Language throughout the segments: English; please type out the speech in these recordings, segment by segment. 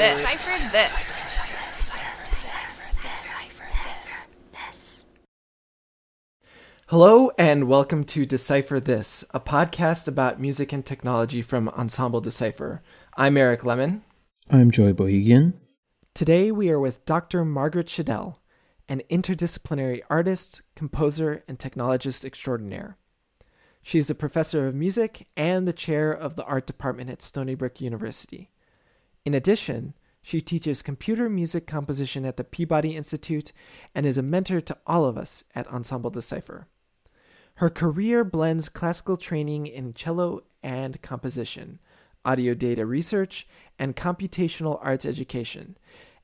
this. Decipher this. Hello and welcome to Decipher This, a podcast about music and technology from Ensemble Decipher. I'm Eric Lemon. I'm Joy Bohigian. Today we are with Dr. Margaret Schedel, an interdisciplinary artist, composer, and technologist extraordinaire. She is a professor of music and the chair of the art department at Stony Brook University. In addition, she teaches computer music composition at the Peabody Institute and is a mentor to all of us at Ensemble Decipher. Her career blends classical training in cello and composition, audio data research, and computational arts education,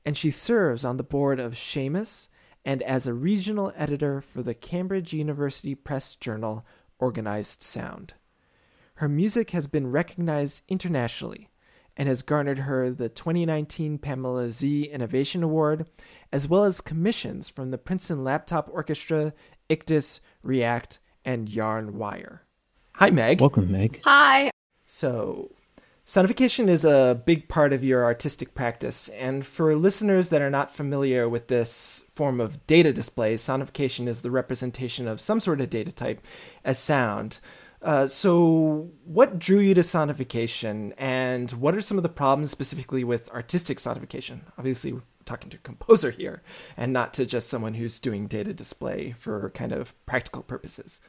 and she serves on the board of Seamus and as a regional editor for the Cambridge University Press journal Organized Sound. Her music has been recognized internationally and has garnered her the 2019 Pamela Z Innovation Award, as well as commissions from the Princeton Laptop Orchestra, ICDIS, React, and Yarn Wire. Hi, Meg. Welcome, Meg. Hi. So, sonification is a big part of your artistic practice, and for listeners that are not familiar with this form of data display, sonification is the representation of some sort of data type as sound. Uh, so, what drew you to sonification, and what are some of the problems specifically with artistic sonification? Obviously, we're talking to a composer here, and not to just someone who's doing data display for kind of practical purposes.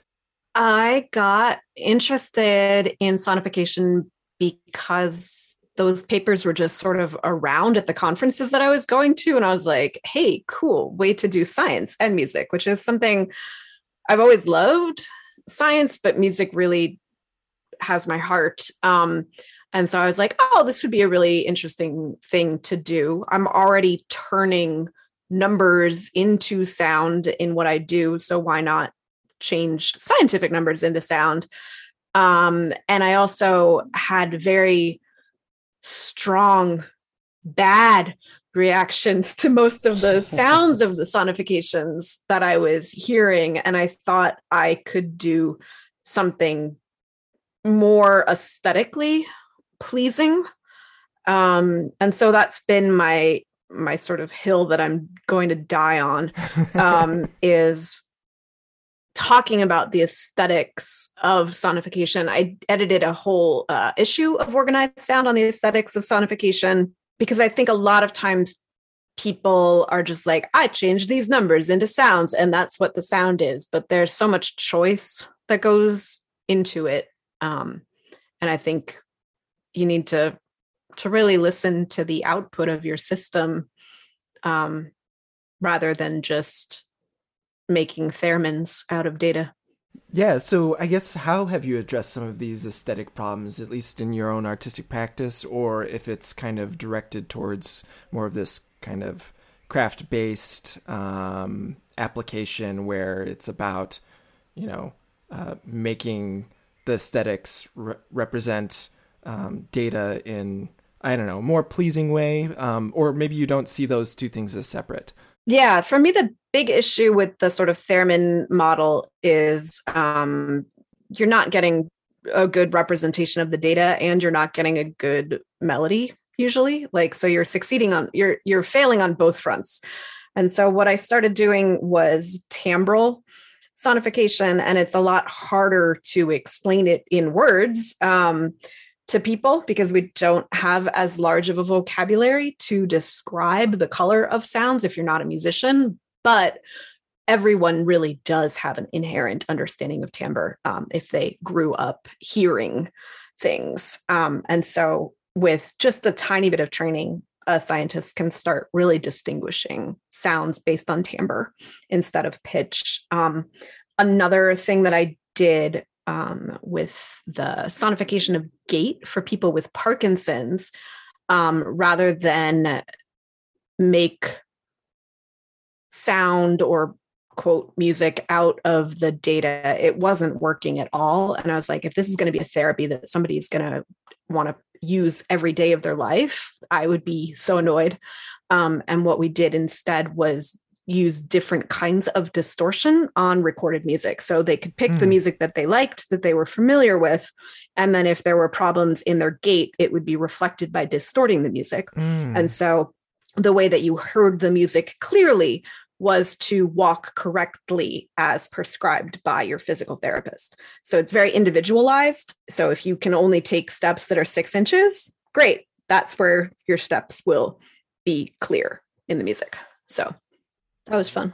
I got interested in sonification because those papers were just sort of around at the conferences that I was going to. And I was like, hey, cool way to do science and music, which is something I've always loved science, but music really has my heart. Um, and so I was like, oh, this would be a really interesting thing to do. I'm already turning numbers into sound in what I do. So why not change scientific numbers into sound? Um, and I also had very strong, bad reactions to most of the sounds of the sonifications that I was hearing. And I thought I could do something more aesthetically pleasing. Um, and so that's been my my sort of hill that I'm going to die on um, is talking about the aesthetics of sonification. I edited a whole uh, issue of Organized Sound on the aesthetics of sonification because I think a lot of times people are just like, I changed these numbers into sounds, and that's what the sound is. But there's so much choice that goes into it. Um, and I think you need to to really listen to the output of your system um, rather than just making theremins out of data. Yeah, so I guess how have you addressed some of these aesthetic problems, at least in your own artistic practice, or if it's kind of directed towards more of this kind of craft based um, application where it's about, you know, uh, making the aesthetics re- represent um, data in, I don't know, more pleasing way, um, or maybe you don't see those two things as separate. Yeah, for me, the big issue with the sort of theremin model is um, you're not getting a good representation of the data and you're not getting a good melody usually like so you're succeeding on you're you're failing on both fronts and so what i started doing was timbral sonification and it's a lot harder to explain it in words um, to people because we don't have as large of a vocabulary to describe the color of sounds if you're not a musician. But everyone really does have an inherent understanding of timbre um, if they grew up hearing things. Um, and so, with just a tiny bit of training, a scientist can start really distinguishing sounds based on timbre instead of pitch. Um, another thing that I did um, with the sonification of gait for people with Parkinson's um, rather than make sound or quote music out of the data it wasn't working at all and i was like if this is going to be a therapy that somebody's going to want to use every day of their life i would be so annoyed um, and what we did instead was use different kinds of distortion on recorded music. So they could pick mm. the hmm. music that they liked, that they were familiar with. And then if there were problems in their gait, it would be reflected by distorting the music. Mm. And so the way that you heard the music clearly was to walk correctly as prescribed by your physical therapist. So it's very individualized. So if you can only take steps that are six inches, great. That's where your steps will be clear in the music. So that was fun.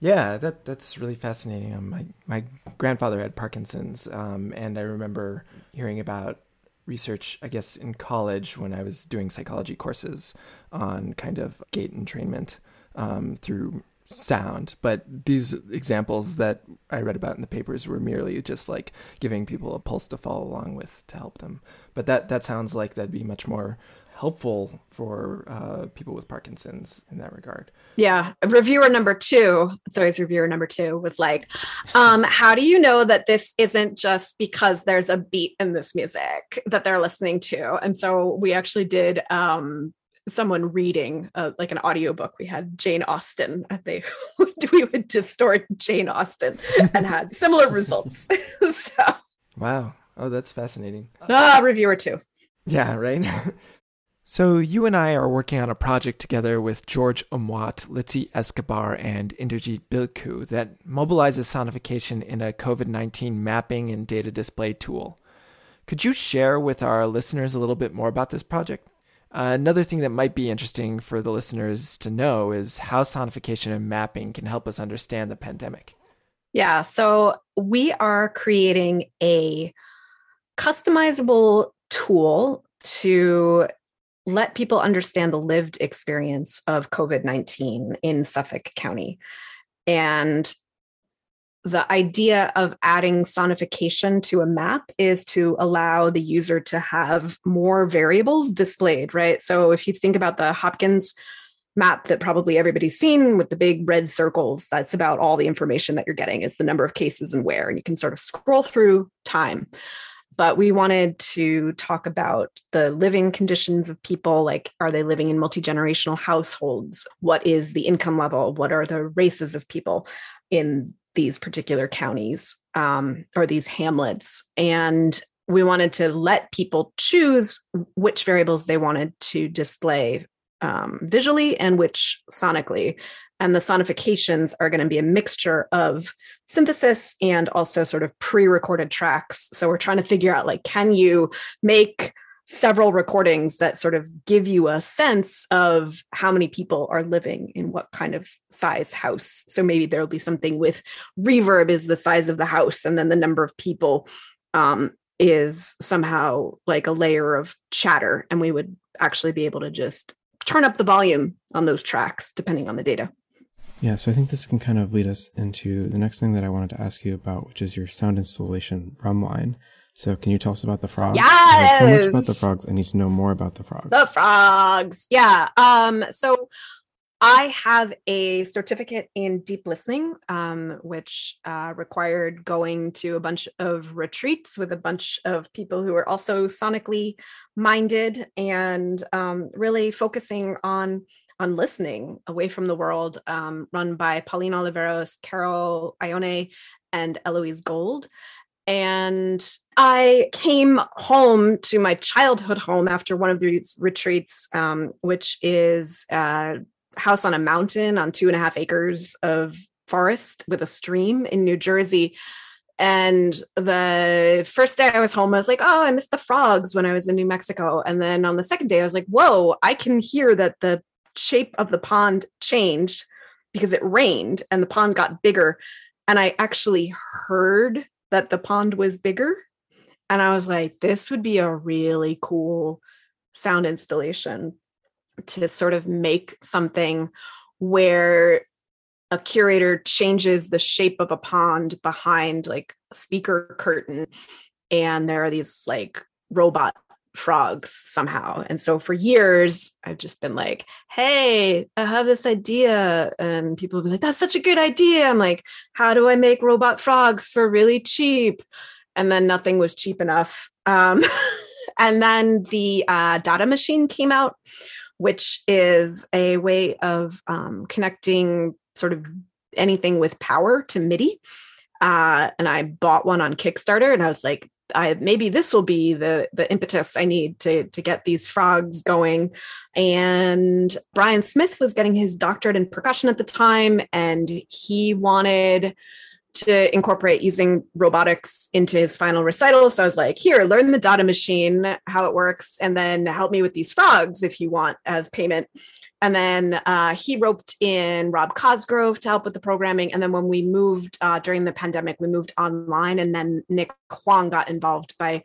Yeah, that that's really fascinating. Um, my my grandfather had Parkinson's, um, and I remember hearing about research, I guess, in college when I was doing psychology courses on kind of gait entrainment um, through sound. But these examples that I read about in the papers were merely just like giving people a pulse to follow along with to help them. But that that sounds like that'd be much more helpful for uh, people with Parkinson's in that regard. Yeah. Reviewer number two, it's always reviewer number two, was like, um, how do you know that this isn't just because there's a beat in this music that they're listening to? And so we actually did um, someone reading uh, like an audiobook we had jane austen they we would distort jane austen and had similar results so wow oh that's fascinating ah reviewer two yeah right so you and i are working on a project together with george Umwat, litsi escobar and inderjeet bilku that mobilizes sonification in a covid-19 mapping and data display tool could you share with our listeners a little bit more about this project uh, another thing that might be interesting for the listeners to know is how sonification and mapping can help us understand the pandemic. Yeah, so we are creating a customizable tool to let people understand the lived experience of COVID 19 in Suffolk County. And the idea of adding sonification to a map is to allow the user to have more variables displayed, right? So if you think about the Hopkins map that probably everybody's seen with the big red circles, that's about all the information that you're getting is the number of cases and where, and you can sort of scroll through time. But we wanted to talk about the living conditions of people. Like, are they living in multi generational households? What is the income level? What are the races of people in these particular counties um, or these hamlets. And we wanted to let people choose which variables they wanted to display um, visually and which sonically. And the sonifications are going to be a mixture of synthesis and also sort of pre recorded tracks. So we're trying to figure out like, can you make several recordings that sort of give you a sense of how many people are living in what kind of size house. So maybe there'll be something with reverb is the size of the house, and then the number of people um, is somehow like a layer of chatter. And we would actually be able to just turn up the volume on those tracks depending on the data. Yeah, so I think this can kind of lead us into the next thing that I wanted to ask you about, which is your sound installation rum line. So, can you tell us about the frogs? Yes. so much about the frogs. I need to know more about the frogs. The frogs. Yeah. Um. So, I have a certificate in deep listening, um, which uh, required going to a bunch of retreats with a bunch of people who are also sonically minded and um, really focusing on on listening away from the world, um, run by Pauline Oliveros, Carole Ione, and Eloise Gold. And I came home to my childhood home after one of these retreats, um, which is a house on a mountain on two and a half acres of forest with a stream in New Jersey. And the first day I was home, I was like, oh, I missed the frogs when I was in New Mexico. And then on the second day, I was like, whoa, I can hear that the shape of the pond changed because it rained and the pond got bigger. And I actually heard that the pond was bigger. And I was like, this would be a really cool sound installation to sort of make something where a curator changes the shape of a pond behind like a speaker curtain and there are these like robot frogs somehow. And so for years, I've just been like, hey, I have this idea. And people be like, that's such a good idea. I'm like, how do I make robot frogs for really cheap? And then nothing was cheap enough. Um, and then the uh, dada machine came out, which is a way of um, connecting sort of anything with power to MIDI. Uh, and I bought one on Kickstarter, and I was like, I, maybe this will be the the impetus I need to to get these frogs going. And Brian Smith was getting his doctorate in percussion at the time, and he wanted to incorporate using robotics into his final recital. So I was like, here, learn the dada machine, how it works, and then help me with these frogs if you want as payment. And then uh, he roped in Rob Cosgrove to help with the programming. And then when we moved uh, during the pandemic, we moved online. And then Nick Hwang got involved by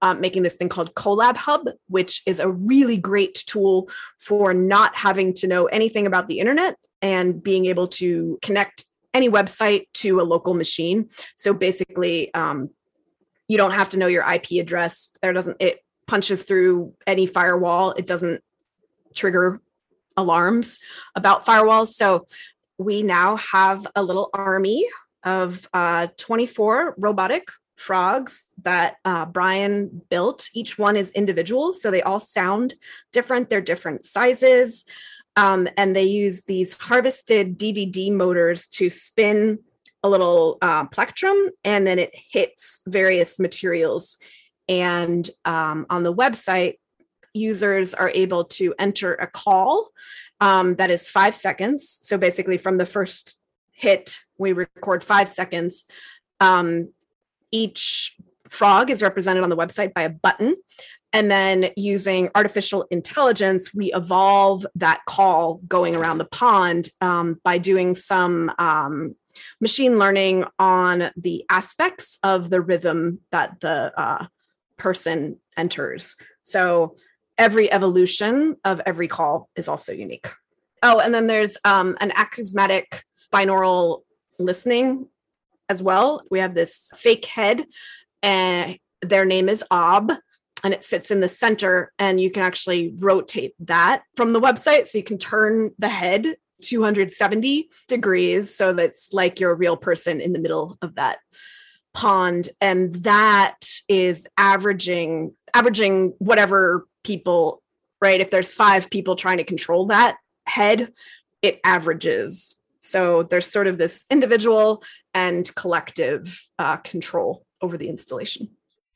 um, making this thing called Collab-Hub, which is a really great tool for not having to know anything about the internet and being able to connect any website to a local machine. So basically, um, you don't have to know your IP address. There doesn't it punches through any firewall. It doesn't trigger alarms about firewalls. So we now have a little army of uh, 24 robotic frogs that uh, Brian built. Each one is individual, so they all sound different. They're different sizes. Um, and they use these harvested DVD motors to spin a little uh, plectrum and then it hits various materials. And um, on the website, users are able to enter a call um, that is five seconds. So basically, from the first hit, we record five seconds. Um, each frog is represented on the website by a button. And then using artificial intelligence, we evolve that call going around the pond um, by doing some um, machine learning on the aspects of the rhythm that the uh, person enters. So every evolution of every call is also unique. Oh, and then there's um, an acousmatic binaural listening as well. We have this fake head, and their name is Ob, and it sits in the center, and you can actually rotate that from the website. So you can turn the head 270 degrees so that's like you're a real person in the middle of that pond and that is averaging averaging whatever people, right? If there's five people trying to control that head, it averages. So there's sort of this individual and collective uh, control over the installation.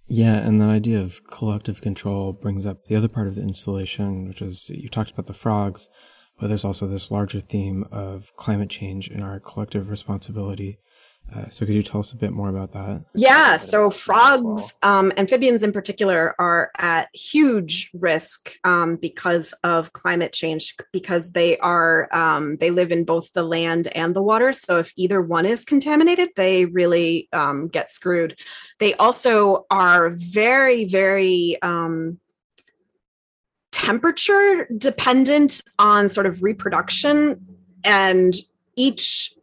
Yeah, and that idea of collective control brings up the other part of the installation, which is you talked about the frogs, but there's also this larger theme of climate change and our collective responsibility uh, so could you tell us a bit more about that? Yeah, so frogs, um, amphibians in particular, are at huge risk um, because of climate change because they are um, they live in both the land and the water. So if either one is contaminated, they really um, get screwed. They also are very very um, temperature dependent on sort of reproduction and each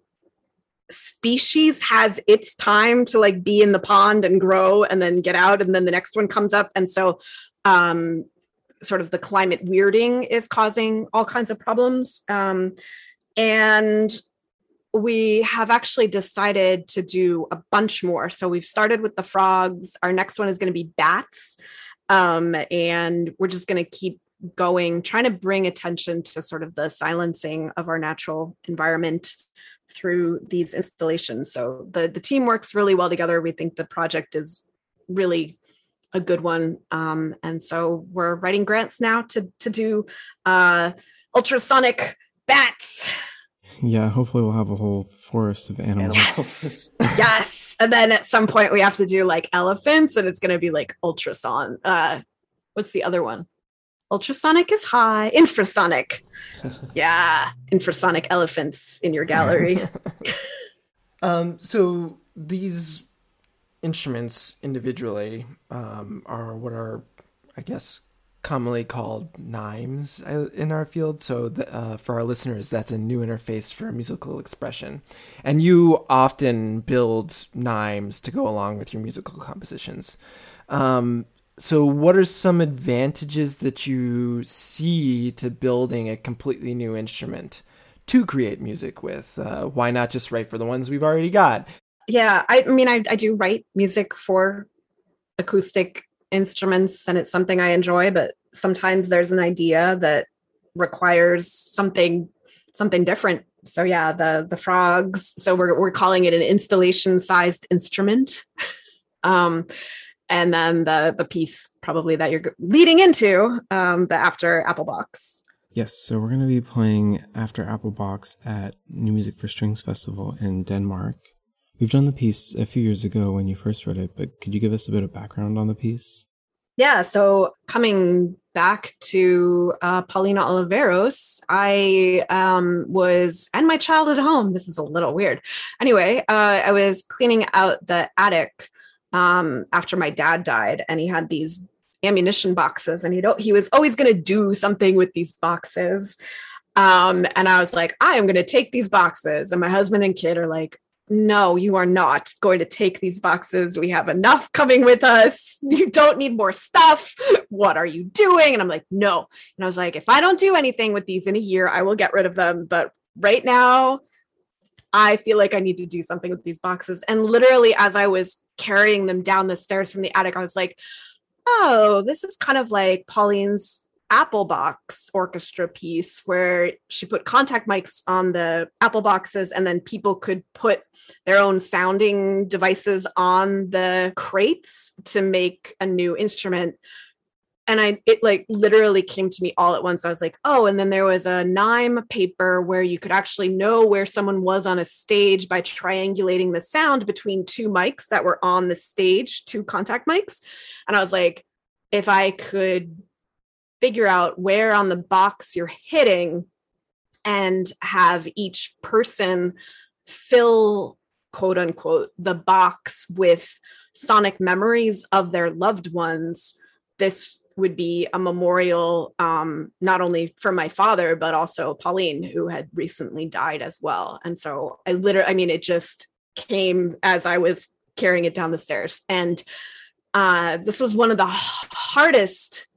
species has its time to like be in the pond and grow and then get out and then the next one comes up. And so um sort of the climate weirding is causing all kinds of problems. Um and we have actually decided to do a bunch more. So we've started with the frogs. Our next one is going to be bats. Um and we're just going to keep going trying to bring attention to sort of the silencing of our natural environment through these installations. So the the team works really well together. We think the project is really a good one, um, and so we're writing grants now to to do uh, ultrasonic bats. Yeah, hopefully we'll have a whole forest of animals. Yes, yes. And then at some point we have to do like elephants, and it's going to be like ultrason. Uh, what's the other one? Ultrasonic is high. Infrasonic. yeah. Infrasonic elephants in your gallery. um, so these instruments individually um, are what are, I guess, commonly called NIMEs uh, in our field. So, the, uh, for our listeners, that's a new interface for musical expression. And you often build NIMEs to go along with your musical compositions. Um, so what are some advantages that you see to building a completely new instrument to create music with uh, why not just write for the ones we've already got yeah i mean I, I do write music for acoustic instruments and it's something i enjoy but sometimes there's an idea that requires something something different so yeah, the the frogs. So we're we're calling it an installation sized instrument. um, and then the the piece probably that you're leading into um, the after Apple Box. Yes, so we're going to be playing After Apple Box at New Music for Strings Festival in Denmark. We've done the piece a few years ago when you first wrote it, but could you give us a bit of background on the piece? Yeah, so coming back to uh, Pauline Oliveros, I um, was, and my child at home. This is a little weird. Anyway, uh, I was cleaning out the attic um, after my dad died, and he had these ammunition boxes and he he was always going to do something with these boxes. Um, and i was like i am going to take these boxes. And my husband and kid are like no you are not going to take these boxes. We have enough coming with us. You don't need more stuff. What are you doing? And i'm like no. And i was like if i don't do anything with these in a year i will get rid of them. But right now I feel like I need to do something with these boxes. And literally, as I was carrying them down the stairs from the attic, I was like, oh, this is kind of like Pauline's Apple Box orchestra piece where she put contact mics on the Apple boxes and then people could put their own sounding devices on the crates to make a new instrument. And I it like literally came to me all at once. I was like, oh, and then there was a NIME paper where you could actually know where someone was on a stage by triangulating the sound between two mics that were on the stage, two contact mics. And I was like, if I could figure out where on the box you're hitting and have each person fill quote unquote the box with sonic memories of their loved ones this would be a memorial um, not only for my father but also pauline who had recently died as well and so i literally i mean it just came as i was carrying it down the stairs and uh, this was one of the hardest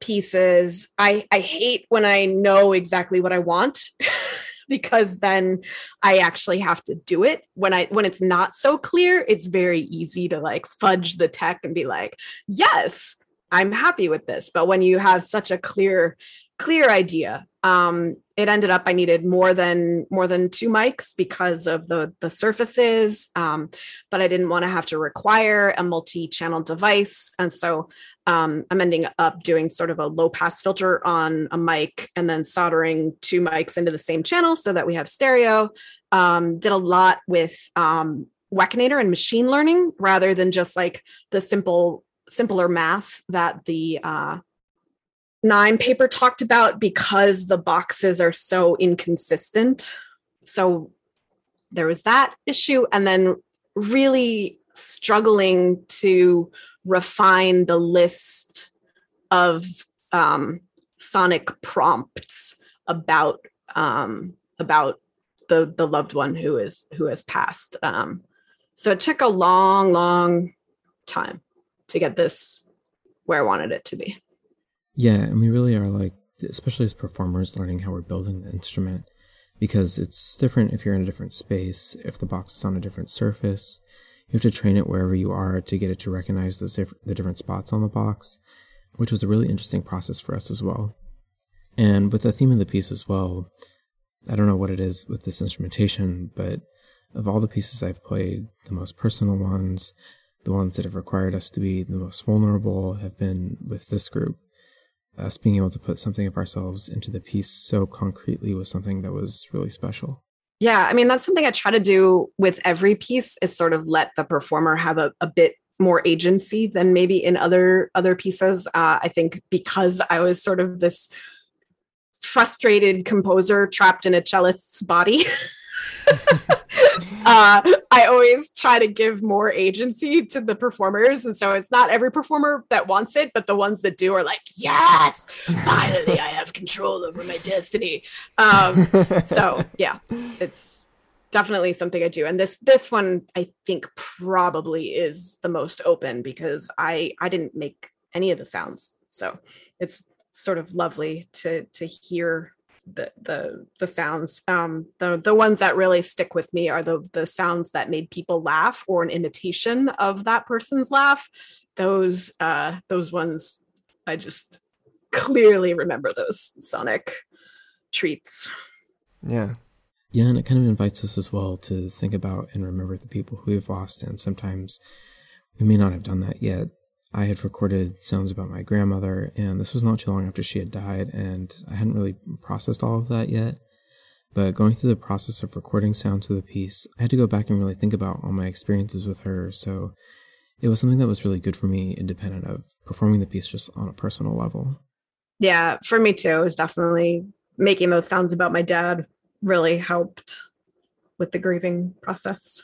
pieces. I, I hate when I know exactly what I want because then I actually have to do it. When I when it's not so clear, it's very easy to like fudge the tech and be like, yes, I'm happy with this. But when you have such a clear clear idea um it ended up i needed more than more than two mics because of the the surfaces um but i didn't want to have to require a multi-channel device and so um, i'm ending up doing sort of a low pass filter on a mic and then soldering two mics into the same channel so that we have stereo um, did a lot with um, Wekinator and machine learning rather than just like the simple simpler math that the uh, NIME paper talked about because the boxes are so inconsistent. So there was that issue. And then really struggling to refine the list of um, sonic prompts about um, about the the loved one who is who has passed. Um, so it took a long, long time to get this where I wanted it to be. Yeah, and we really are like, especially as performers, learning how we're building the instrument because it's different if you're in a different space, if the box is on a different surface. You have to train it wherever you are to get it to recognize the, the different spots on the box, which was a really interesting process for us as well. And with the theme of the piece as well, I don't know what it is with this instrumentation, but of all the pieces I've played, the most personal ones, the ones that have required us to be the most vulnerable, have been with this group us being able to put something of ourselves into the piece so concretely was something that was really special. Yeah, I mean that's something I try to do with every piece is sort of let the performer have a, a bit more agency than maybe in other other pieces. Uh, I think because I was sort of this frustrated composer trapped in a cellist's body. uh, I always try to give more agency to the performers. And so it's not every performer that wants it, but the ones that do are like, yes, finally I have control over my destiny. Um, so yeah, it's definitely something I do. And this this one I think probably is the most open because I I didn't make any of the sounds. So it's sort of lovely to to hear the the the sounds um the the ones that really stick with me are the the sounds that made people laugh or an imitation of that person's laugh those uh those ones i just clearly remember those sonic treats yeah Yeah, and it kind of invites us as well to think about and remember the people who we've lost. And sometimes we may not have done that yet. I had recorded sounds about my grandmother, and this was not too long after she had died, and I hadn't really processed all of that yet. But going through the process of recording sounds for the piece, I had to go back and really think about all my experiences with her. So it was something that was really good for me, independent of performing the piece just on a personal level. Yeah, for me too. It was definitely making those sounds about my dad really helped with the grieving process.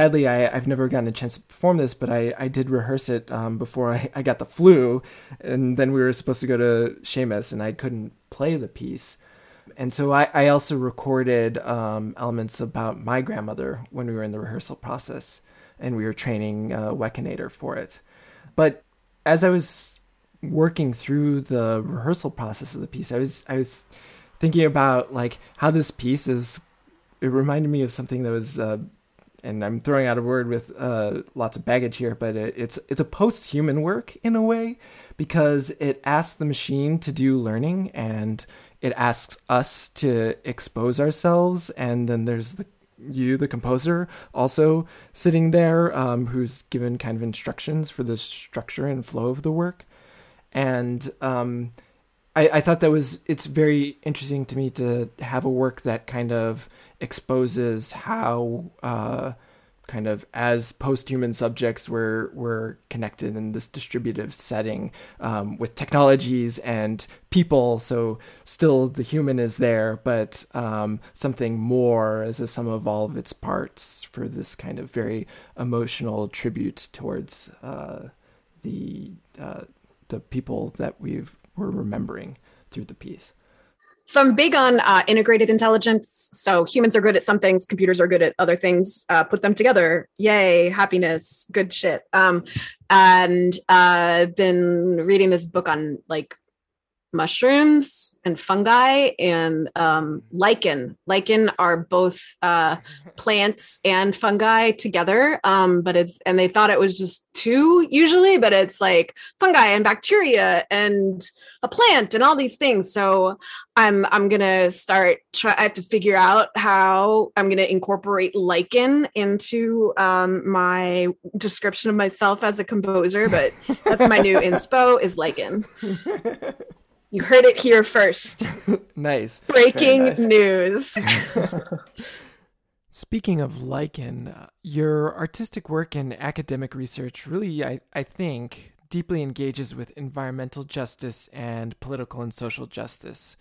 Sadly, I, have never gotten a chance to perform this, but I, I did rehearse it um, before I, I got the flu. And then we were supposed to go to Seamus, and I couldn't play the piece. And so I, I also recorded um, elements about my grandmother when we were in the rehearsal process, and we were training uh, Wekinator for it. But as I was working through the rehearsal process of the piece, I was I was thinking about like how this piece is. It reminded me of something that was uh, and I'm throwing out a word with uh, lots of baggage here, but it's it's a post-human work in a way because it asks the machine to do learning and it asks us to expose ourselves, and then there's the you, the composer, also sitting there, um, who's given kind of instructions for the structure and flow of the work, and um, I, I thought that was it's very interesting to me to have a work that kind of exposes how uh, kind of as post-human subjects we're we're connected in this distributive setting um, with technologies and people so still the human is there but um, something more as a sum of all of its parts for this kind of very emotional tribute towards uh, the uh, the people that we've we're remembering through the piece so I'm big on uh, integrated intelligence. So humans are good at some things, computers are good at other things. Uh, put them together, yay, happiness, good shit. Um, and uh, been reading this book on like mushrooms and fungi and um, lichen. Lichen are both uh, plants and fungi together, um, but it's and they thought it was just two usually, but it's like fungi and bacteria and a plant and all these things. So I'm I'm gonna start. Try. I have to figure out how I'm gonna incorporate lichen into um, my description of myself as a composer. But that's my new inspo is lichen. You heard it here first. nice. Breaking nice. news. Speaking of lichen, uh, your artistic work and academic research really, I, I think, deeply engages with environmental justice and political and social justice.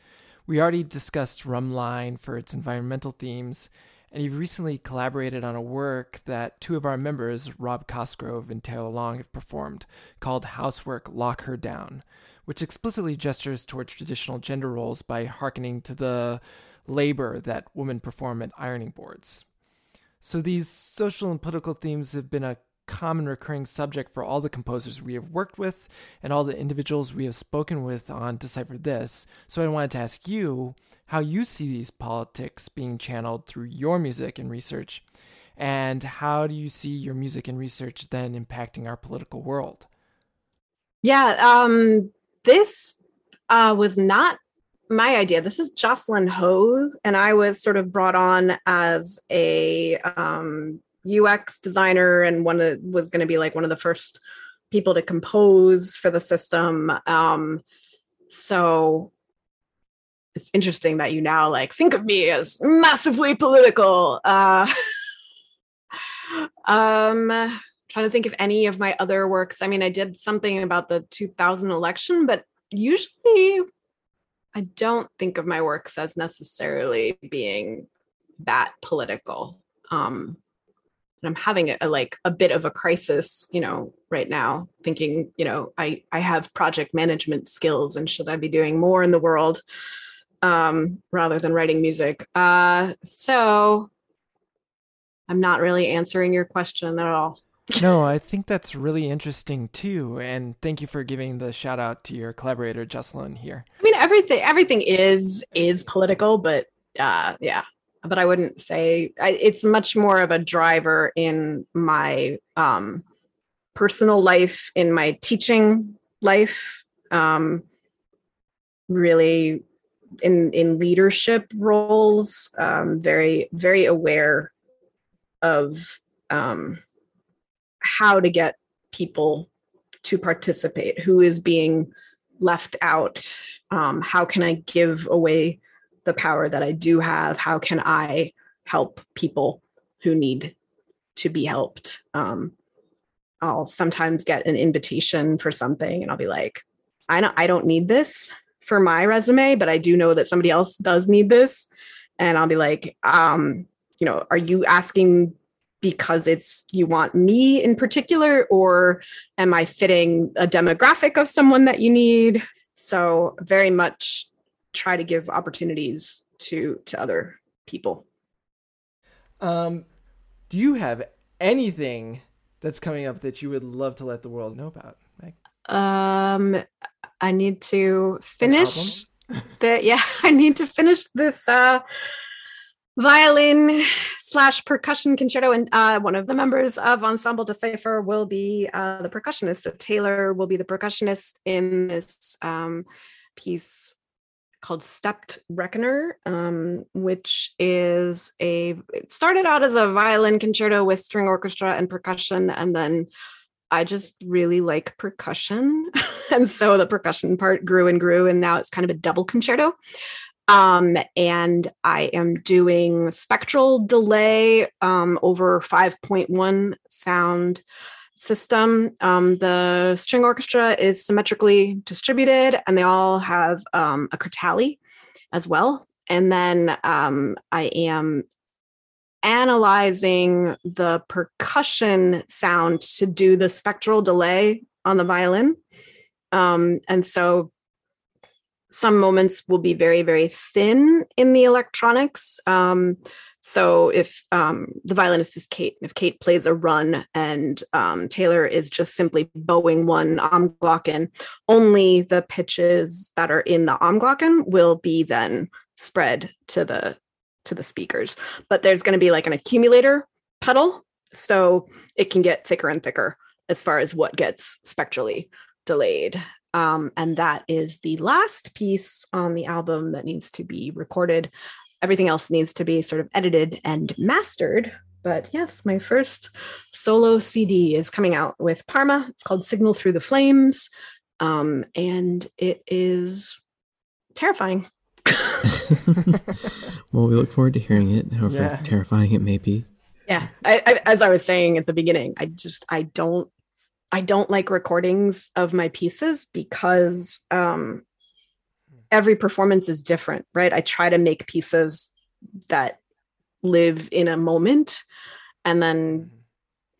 We already discussed Rumline for its environmental themes, and you've recently collaborated on a work that two of our members, Rob Cosgrove and Taylor Long, have performed called Housework Lock Her Down which explicitly gestures towards traditional gender roles by hearkening to the labor that women perform at ironing boards. So these social and political themes have been a common recurring subject for all the composers we have worked with and all the individuals we have spoken with on Decipher This. So I wanted to ask you how you see these politics being channeled through your music and research, and how do you see your music and research then impacting our political world? Yeah, um, this uh, was not my idea. This is Jocelyn Ho, and I was sort of brought on as a um, UX designer, and one of was going to be like one of the first people to compose for the system. Um, so it's interesting that you now like think of me as massively political. Uh, um, trying to think of any of my other works. I mean, I did something about the 2000 election, but usually I don't think of my works as necessarily being that political. Um, and I'm having a, a, like a bit of a crisis, you know, right now, thinking, you know, I I have project management skills, and should I be doing more in the world um, rather than writing music? Uh, so I'm not really answering your question at all no, I think that's really interesting too, and thank you for giving the shout out to your collaborator Jocelyn here. I mean, everything everything is is political, but uh, yeah, but I wouldn't say I, it's much more of a driver in my um, personal life, in my teaching life, um, really in in leadership roles. Um, very very aware of um, how to get people to participate who is being left out um, how can i give away the power that i do have? How can i help people who need to be helped? Um, i'll sometimes get an invitation for something and i'll be like i don't i don't need this for my resume but i do know that somebody else does need this. And i'll be like um, you know are you asking because it's you want me in particular or am i fitting a demographic of someone that you need? So very much try to give opportunities to to other people. Um do you have anything that's coming up that you would love to let the world know about Meg? um i need to finish the yeah i need to finish this uh violin slash percussion concerto and uh, one of the members of ensemble decipher will be uh, the percussionist. So taylor will be the percussionist in this um, piece called stepped reckoner um, which is a it started out as a violin concerto with string orchestra and percussion and then i just really like percussion. And so the percussion part grew and grew and now it's kind of a double concerto um, and I am doing spectral delay um, over 5.1 sound system. Um, the string orchestra is symmetrically distributed and they all have um, a Kurtali as well. And then um, I am analyzing the percussion sound to do the spectral delay on the violin. Um, and so some moments will be very very thin in the electronics um, So if um, the violinist is Kate, if Kate plays a run and um, Taylor is just simply bowing one Almglocken, only the pitches that are in the Almglocken will be then spread to the to the speakers. But there's going to be like an accumulator pedal, so it can get thicker and thicker as far as what gets spectrally delayed. Um, and that is the last piece on the album that needs to be recorded. Everything else needs to be sort of edited and mastered. But yes, my first solo CD is coming out with Parma. It's called Signal Through the Flames. Um, and it is terrifying. well, we look forward to hearing it, however yeah. terrifying it may be. Yeah, I, I, as I was saying at the beginning, I just I don't I don't like recordings of my pieces because um, every performance is different, right? I try to make pieces that live in a moment and then mm-hmm.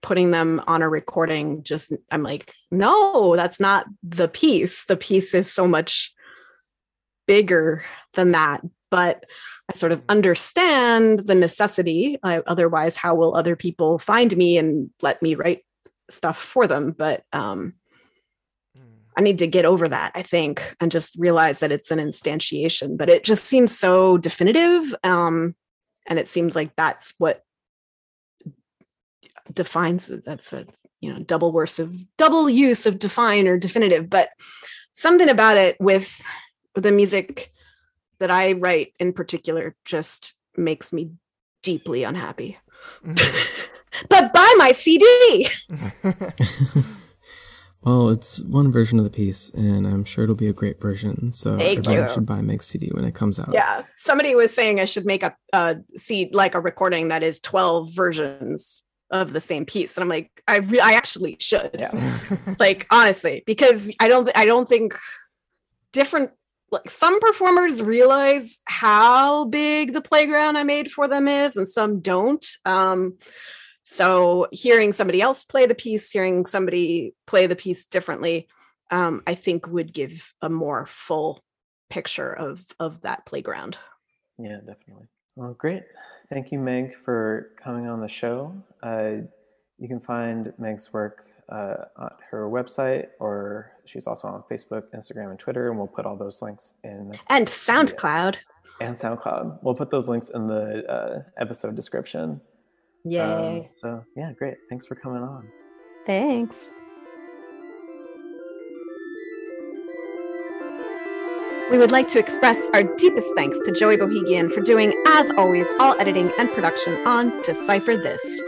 putting them on a recording just I'm like, no, that's not the piece. The piece is so much bigger than that. But I sort of understand the necessity. I, otherwise, how will other people find me and let me write stuff for them but um hmm. I need to get over that, I think, and just realize that it's an instantiation. But it just seems so definitive. Um, and it seems like that's what defines that's a you know double worse of double use of define or definitive. But something about it with, with the music that I write in particular just makes me deeply unhappy. Mm-hmm. but buy my CD. well, it's one version of the piece, and I'm sure it'll be a great version. So Thank everybody you. should buy Meg's CD when it comes out. Yeah, somebody was saying I should make a, a seed like a recording that is 12 versions of the same piece, and I'm like, I re- I actually should. Yeah. like honestly, because I don't I don't think different like some performers realize how big the playground I made for them is, and some don't. Um, so hearing somebody else play the piece, hearing somebody play the piece differently, um, I think would give a more full picture of of that playground. Yeah, definitely. Well, great. Thank you, Meg, for coming on the show. Uh, you can find Meg's work uh, at her website, or she's also on Facebook, Instagram, and Twitter, and we'll put all those links in. The And SoundCloud. And SoundCloud. We'll put those links in the uh, episode description. Yay. Um, so, yeah, great. Thanks for coming on. Thanks. We would like to express our deepest thanks to Joey Bohegian for doing, as always, all editing and production on Decipher This.